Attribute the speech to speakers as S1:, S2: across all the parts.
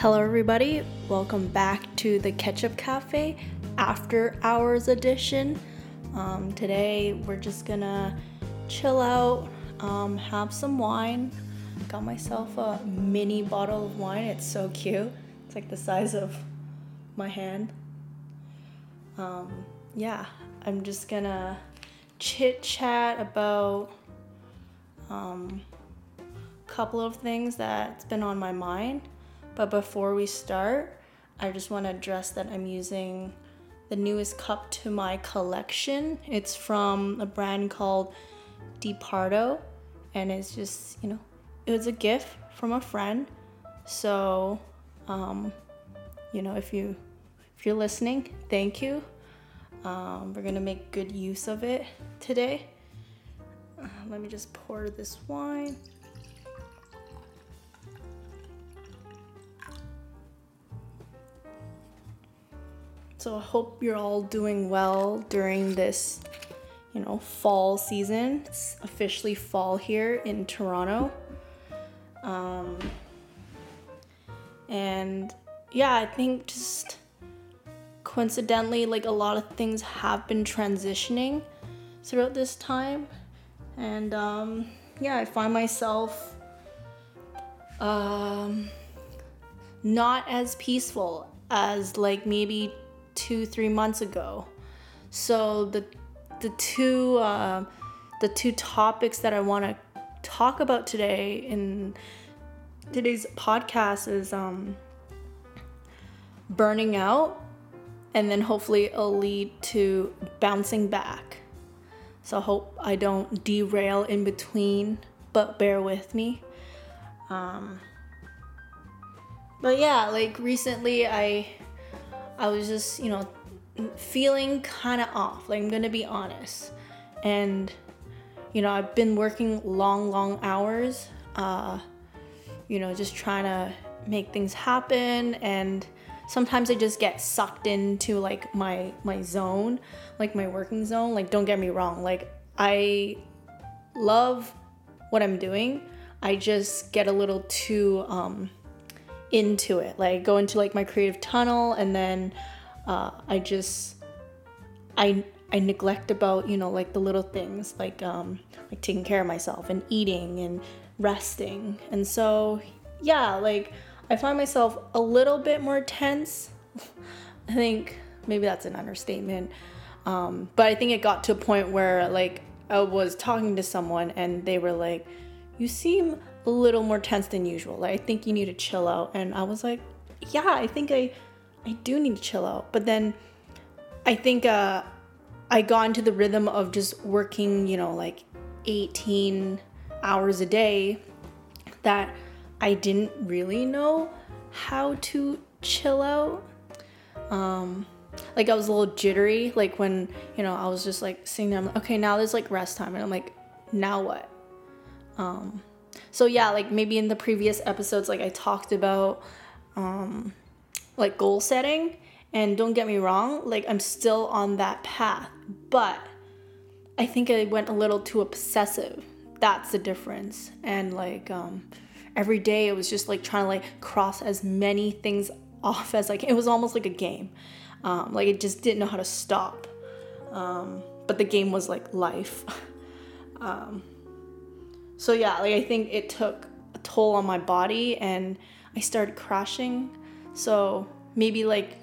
S1: Hello, everybody. Welcome back to the Ketchup Cafe After Hours Edition. Um, today, we're just gonna chill out, um, have some wine. Got myself a mini bottle of wine. It's so cute. It's like the size of my hand. Um, yeah, I'm just gonna chit chat about um, a couple of things that's been on my mind. But before we start, I just want to address that I'm using the newest cup to my collection. It's from a brand called DiPardo, and it's just, you know, it was a gift from a friend. So, um, you know, if you if you're listening, thank you. Um, we're gonna make good use of it today. Uh, let me just pour this wine. So I hope you're all doing well during this, you know, fall season. It's officially fall here in Toronto. Um, and yeah, I think just coincidentally, like a lot of things have been transitioning throughout this time. And um, yeah, I find myself um, not as peaceful as like maybe two three months ago. So the the two uh, the two topics that I want to talk about today in today's podcast is um, burning out, and then hopefully it'll lead to bouncing back. So hope I don't derail in between, but bear with me. Um, but yeah, like recently I I was just, you know, feeling kind of off. Like, I'm gonna be honest. And, you know, I've been working long, long hours, uh, you know, just trying to make things happen. And sometimes I just get sucked into like my my zone, like my working zone. Like, don't get me wrong. Like, I love what I'm doing. I just get a little too um, into it. Like go into like my creative tunnel and then uh, I just I I neglect about, you know, like the little things like um like taking care of myself and eating and resting. And so yeah, like I find myself a little bit more tense. I think maybe that's an understatement. Um, but I think it got to a point where like I was talking to someone and they were like, "You seem a little more tense than usual. Like, I think you need to chill out. And I was like, yeah, I think I, I do need to chill out. But then I think uh, I got into the rhythm of just working, you know, like 18 hours a day that I didn't really know how to chill out. Um, like I was a little jittery, like when, you know, I was just like sitting there, I'm like, okay, now there's like rest time. And I'm like, now what? Um, so yeah, like maybe in the previous episodes, like I talked about um, like goal setting. And don't get me wrong, like I'm still on that path, but I think I went a little too obsessive. That's the difference. And like um, every day, it was just like trying to like cross as many things off as like it was almost like a game. Um, like it just didn't know how to stop. Um, but the game was like life. um, so yeah, like I think it took a toll on my body and I started crashing. So maybe like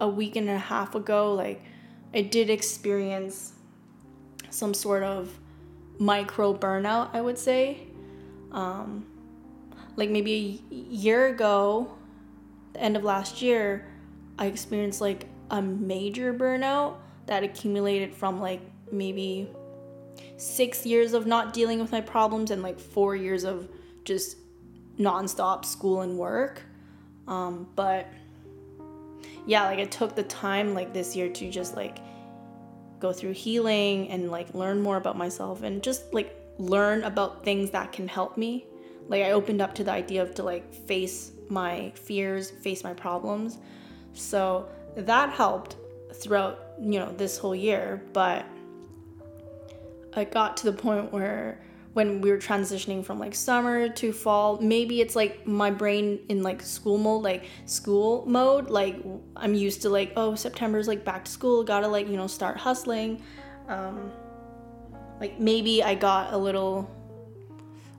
S1: a week and a half ago, like I did experience some sort of micro burnout, I would say. Um, like maybe a year ago, the end of last year, I experienced like a major burnout that accumulated from like maybe six years of not dealing with my problems and like four years of just nonstop school and work. Um, but yeah, like it took the time like this year to just like go through healing and like learn more about myself and just like learn about things that can help me. Like I opened up to the idea of to like face my fears, face my problems. So that helped throughout, you know, this whole year, but I got to the point where when we were transitioning from like summer to fall maybe it's like my brain in like school mode like school mode like i'm used to like oh september's like back to school gotta like you know start hustling. Um like maybe i got a little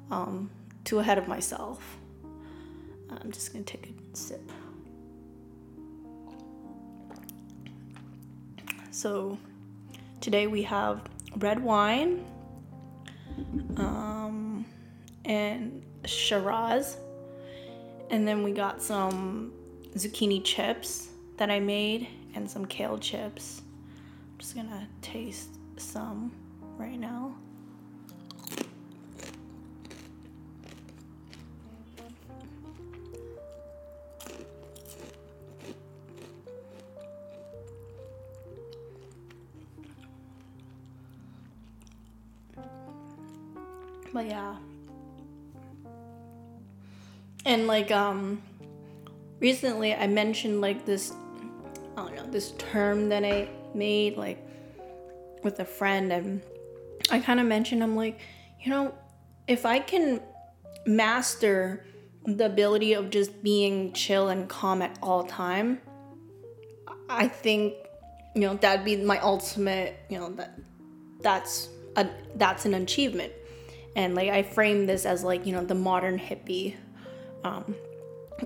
S1: um too ahead of myself. I'm just gonna take a sip. So today we have red wine um, and Shiraz. And then we got some zucchini chips that I made and some kale chips. I'm just gonna taste some right now. But yeah. And like um recently I mentioned like this I don't know, this term that I made like with a friend and I kind of mentioned I'm like, you know, if I can master the ability of just being chill and calm at all time, I think you know that'd be my ultimate, you know, that that's a that's an achievement and like i frame this as like you know the modern hippie um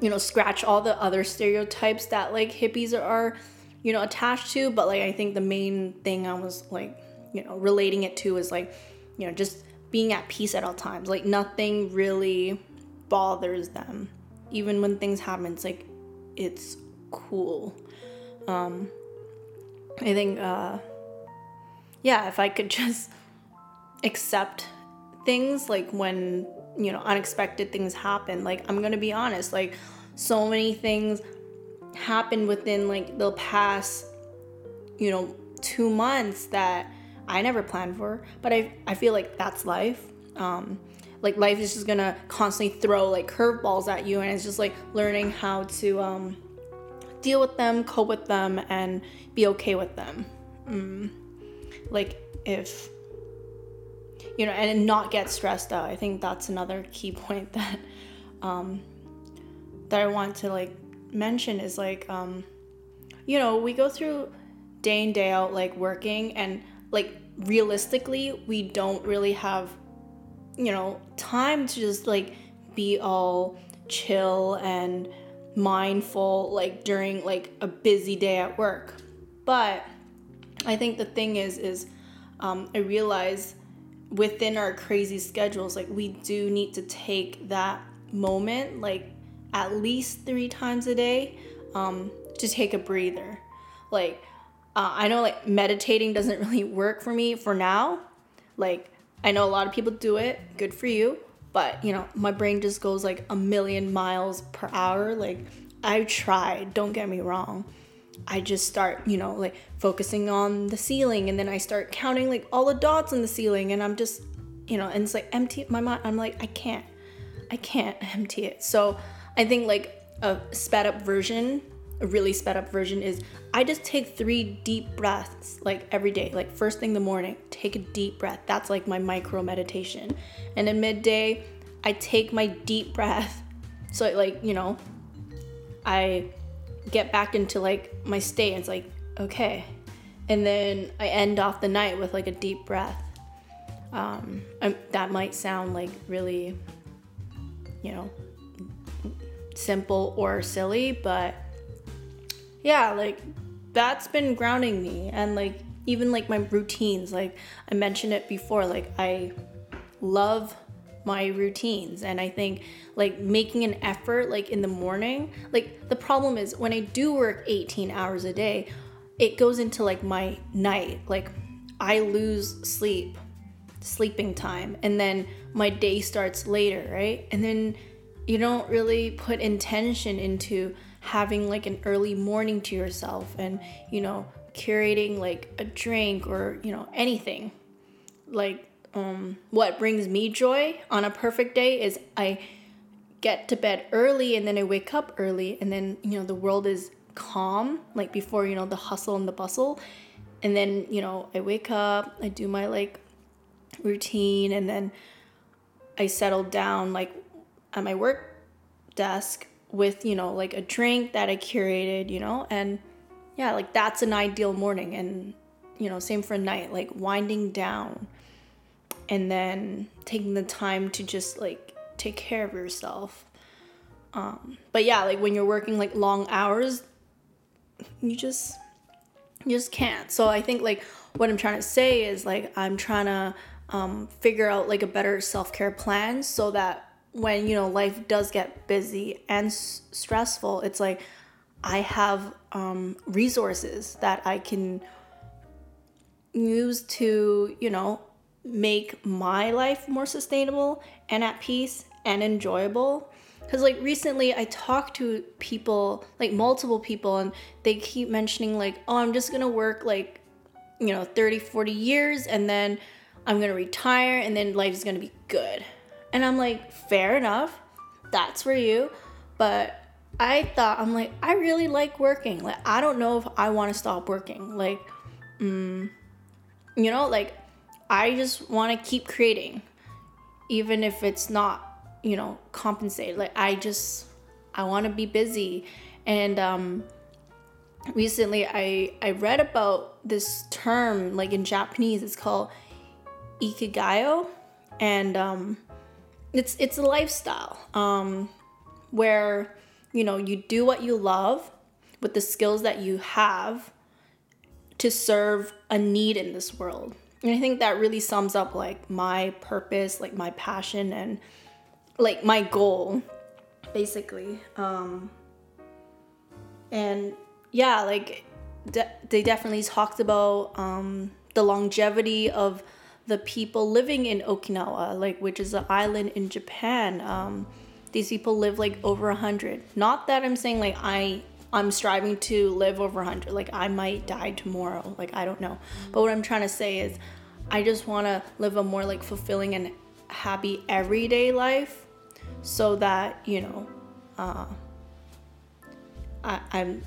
S1: you know scratch all the other stereotypes that like hippies are you know attached to. But like i think the main thing i was like you know relating it to is like you know just being at peace at all times. Like nothing really bothers them. Even when things happen it's like it's cool. Um i think uh yeah if i could just accept things like when you know unexpected things happen like i'm gonna be honest like so many things happened within like the past you know two months that i never planned for but i, I feel like that's life um like life is just gonna constantly throw like curveballs at you and it's just like learning how to um deal with them cope with them and be okay with them mm. like if you know, and not get stressed out. I think that's another key point that um, that I want to like mention is like um, you know, we go through day in day out like working and like realistically we don't really have you know time to just like be all chill and mindful like during like a busy day at work but i think the thing is is um, i realize within our crazy schedules, like we do need to take that moment, like at least three times a day, um, to take a breather. Like, uh, I know like meditating doesn't really work for me for now. Like, I know a lot of people do it, good for you, but you know, my brain just goes like a million miles per hour. Like, I've tried, don't get me wrong. I just start, you know, like focusing on the ceiling and then I start counting like all the dots on the ceiling and I'm just, you know, and it's like empty my mind. I'm like, I can't, I can't empty it. So I think like a sped up version, a really sped up version is I just take three deep breaths like every day. Like first thing in the morning, take a deep breath. That's like my micro meditation. And at midday, I take my deep breath. So like, you know, I get back into like my state. And it's like, okay. And then I end off the night with like a deep breath. Um, I'm, that might sound like really, you know, simple or silly, but yeah, like that's been grounding me. And like, even like my routines, like I mentioned it before, like I love my routines. And i think like making an effort like in the morning like the problem is when i do work 18 hours a day it goes into like my night. Like i lose sleep sleeping time and then my day starts later right? And then you don't really put intention into having like an early morning to yourself and you know curating like a drink or you know anything. Like um, what brings me joy on a perfect day is I get to bed early and then I wake up early and then you know the world is calm like before you know the hustle and the bustle and then you know I wake up I do my like routine and then I settled down like at my work desk with, you know, like a drink that I curated, you know, and yeah, like that's an ideal morning. And, you know, same for night, like winding down and then taking the time to just like take care of yourself. Um, but yeah, like when you're working like long hours, you just you just can't. So I think like what I'm trying to say is like I'm trying to um, figure out like a better self care plan so that when you know life does get busy and s- stressful, it's like I have um, resources that I can use to you know make my life more sustainable and at peace and enjoyable. Because like recently i talked to people like multiple people and they keep mentioning like oh i'm just gonna work like you know 30 40 years and then i'm gonna retire and then life is gonna be good. And i'm like fair enough. That's for you. But i thought i'm like i really like working. Like i don't know if i want to stop working. Like mm, you know like i just want to keep creating even if it's not you know compensated. Like i just i want to be busy. And um recently i i read about this term like in japanese it's called ikigai. And um it's it's a lifestyle um where you know you do what you love with the skills that you have to serve a need in this world and i think that really sums up like my purpose like my passion and like my goal basically. Um and yeah like de- they definitely talked about um the longevity of the people living in okinawa like which is an island in japan. Um these people live like over a hundred. Not that i'm saying like i i'm striving to live over hundred. Like i might die tomorrow. Like i don't know. But what i'm trying to say is i just want to live a more like fulfilling and happy everyday life so that you know uh, I, I'm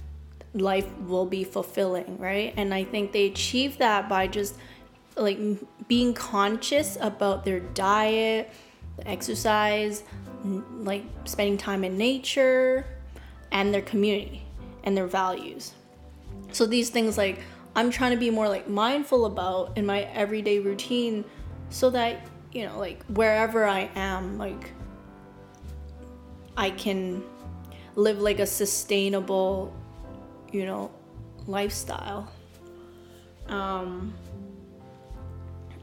S1: life will be fulfilling, right? And I think they achieve that by just like being conscious about their diet, exercise, like spending time in nature, and their community and their values. So these things like I'm trying to be more like mindful about in my everyday routine so that you know like wherever I am like I can live like a sustainable you know lifestyle um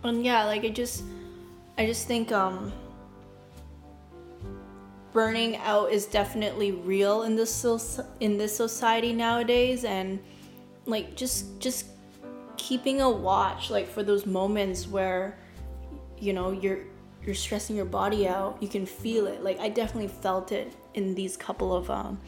S1: and yeah like i just i just think um burning out is definitely real in this soc- in this society nowadays. And like just just keeping a watch like for those moments where you know you're you're stressing your body out you can feel it. Like i definitely felt it in these couple of um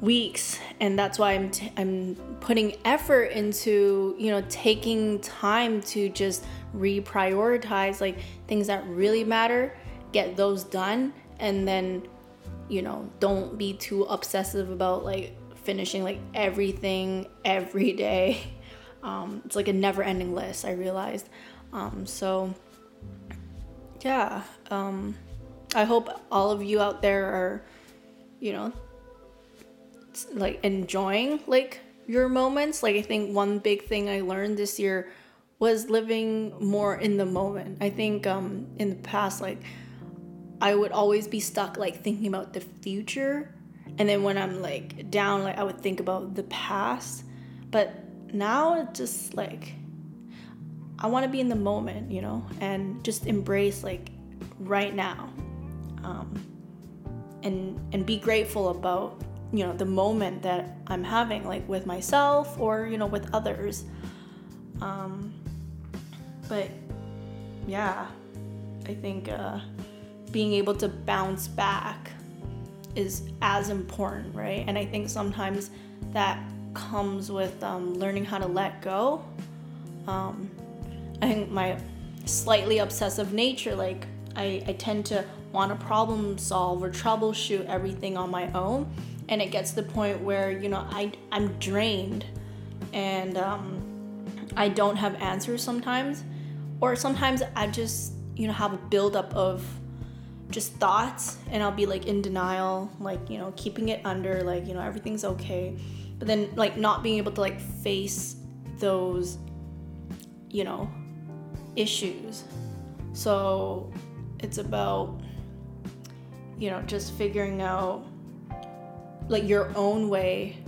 S1: weeks. And that's why I'm t- I'm putting effort into you know taking time to just reprioritize like things that really matter get those done and then you know don't be too obsessive about like finishing like everything every day. Um, it's like a never ending list I realized. Um, so yeah um, I hope all of you out there are you know like enjoying like your moments. Like i think one big thing i learned this year was living more in the moment. I think um in the past like i would always be stuck like thinking about the future. And then when i'm like down like i would think about the past. But now it's just like i want to be in the moment you know and just embrace like right now. Um and and be grateful about you know the moment that i'm having like with myself or you know with others. Um but yeah i think uh being able to bounce back is as important right? And i think sometimes that comes with um, learning how to let go. Um i think my slightly obsessive nature like i i tend to want to problem solve or troubleshoot everything on my own. And it gets to the point where you know I I'm drained. And um, I don't have answers sometimes. Or sometimes I just you know, have a buildup of just thoughts and I'll be like in denial, like, you know, keeping it under, like, you know, everything's okay. But then like not being able to like face those, you know, issues. So it's about, you know, just figuring out like your own way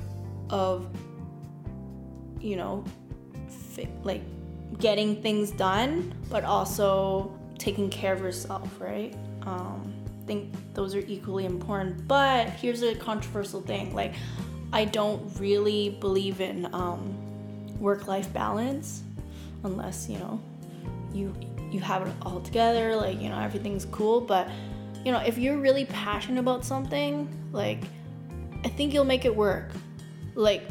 S1: of, you know, fi- like getting things done, but also taking care of yourself, right? Um, I think those are equally important. But here's a controversial thing like, I don't really believe in um, work life balance unless, you know, you you have it all together like you know everything's cool but you know if you're really passionate about something like i think you'll make it work like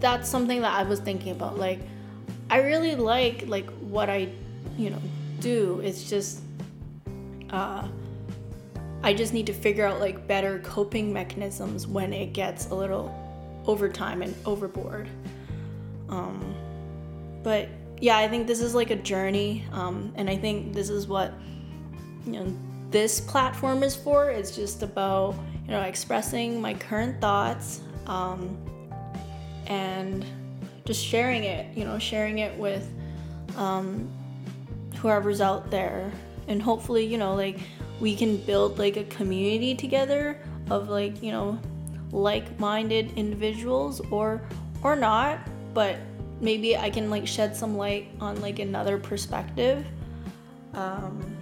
S1: that's something that i was thinking about like i really like like what i you know do it's just uh i just need to figure out like better coping mechanisms when it gets a little overtime and overboard. Um but yeah i think this is like a journey um and i think this is what you know this platform is for. It's just about you know expressing my current thoughts um and just sharing it you know sharing it with um whoever's out there. And hopefully you know like we can build like a community together of like you know like-minded individuals or or not but maybe i can like shed some light on like another perspective. Um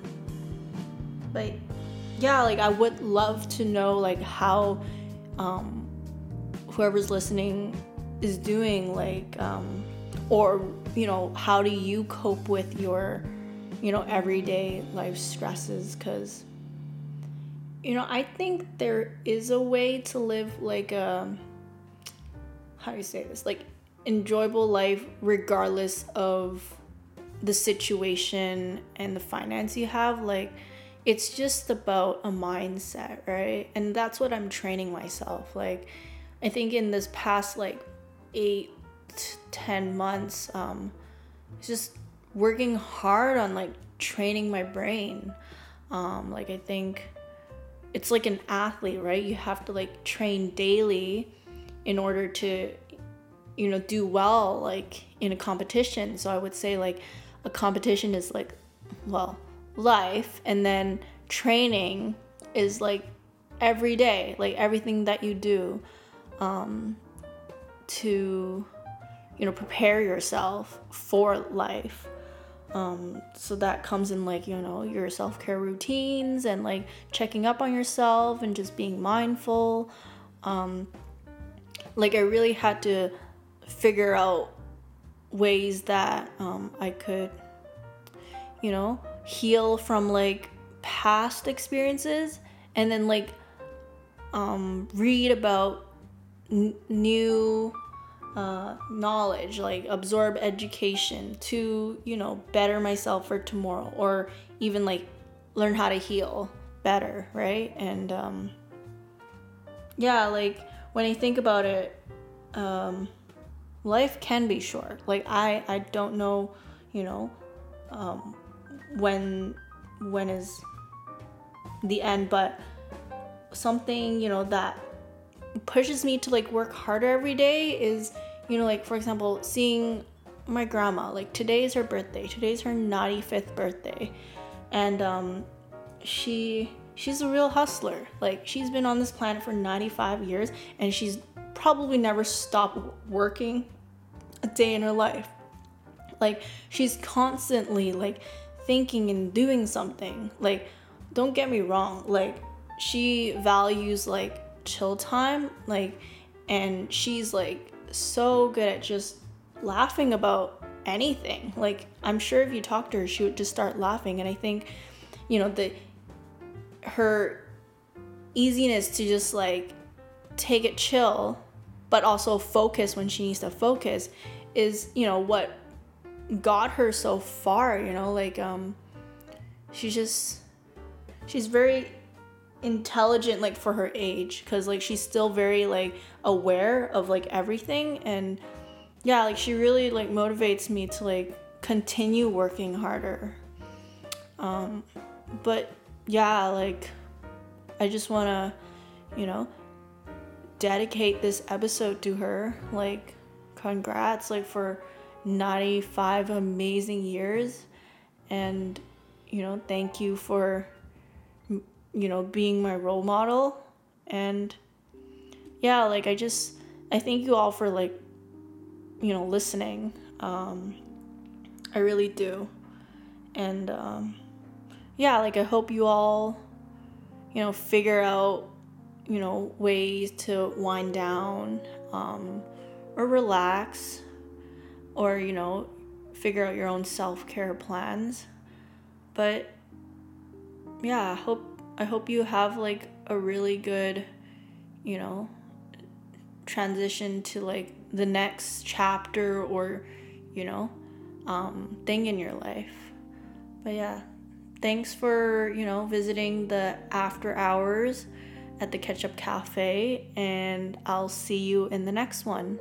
S1: but yeah like i would love to know like how um whoever's listening is doing like um or you know how do you cope with your you know everyday life stresses because you know i think there is a way to live like a how do you say this? Like enjoyable life regardless of the situation and the finance you have like it's just about a mindset right? And that's what i'm training myself like i think in this past like eight ten months um it's just working hard on like training my brain. Um like i think it's like an athlete right? You have to like train daily in order to you know do well like in a competition. So i would say like a competition is like well life and then training is like every day like everything that you do um to you know prepare yourself for life um so that comes in like you know your self-care routines and like checking up on yourself and just being mindful. Um like i really had to figure out ways that um, I could, you know, heal from like past experiences and then like um, read about n- new uh, knowledge, like absorb education to, you know, better myself for tomorrow or even like learn how to heal better, right? And um, yeah, like when I think about it, um, life can be short. Like I I don't know, you know, um, when when is the end, but something you know that pushes me to like work harder every day is you know like for example seeing my grandma like today's her birthday today's her 95th birthday and um she she's a real hustler like she's been on this planet for 95 years and she's probably never stopped working a day in her life. Like she's constantly like thinking and doing something. Like don't get me wrong, like she values like chill time, like and she's like so good at just laughing about anything. Like I'm sure if you talk to her, she would just start laughing and I think you know the her easiness to just like take it chill but also focus when she needs to focus is you know what got her so far you know like um she's just she's very intelligent like for her age because like she's still very like aware of like everything and yeah like she really like motivates me to like continue working harder Um, but yeah, like, I just want to, you know, dedicate this episode to her. Like, congrats, like, for 95 amazing years. And, you know, thank you for, you know, being my role model. And yeah, like, I just, I thank you all for, like, you know, listening. Um, I really do. And, um, yeah, like, I hope you all, you know, figure out, you know, ways to wind down um, or relax or, you know, figure out your own self care plans. But yeah, I hope I hope you have like a really good, you know, transition to like the next chapter or, you know, um, thing in your life. But yeah, thanks for, you know, visiting the after hours at the Ketchup Cafe, and I'll see you in the next one.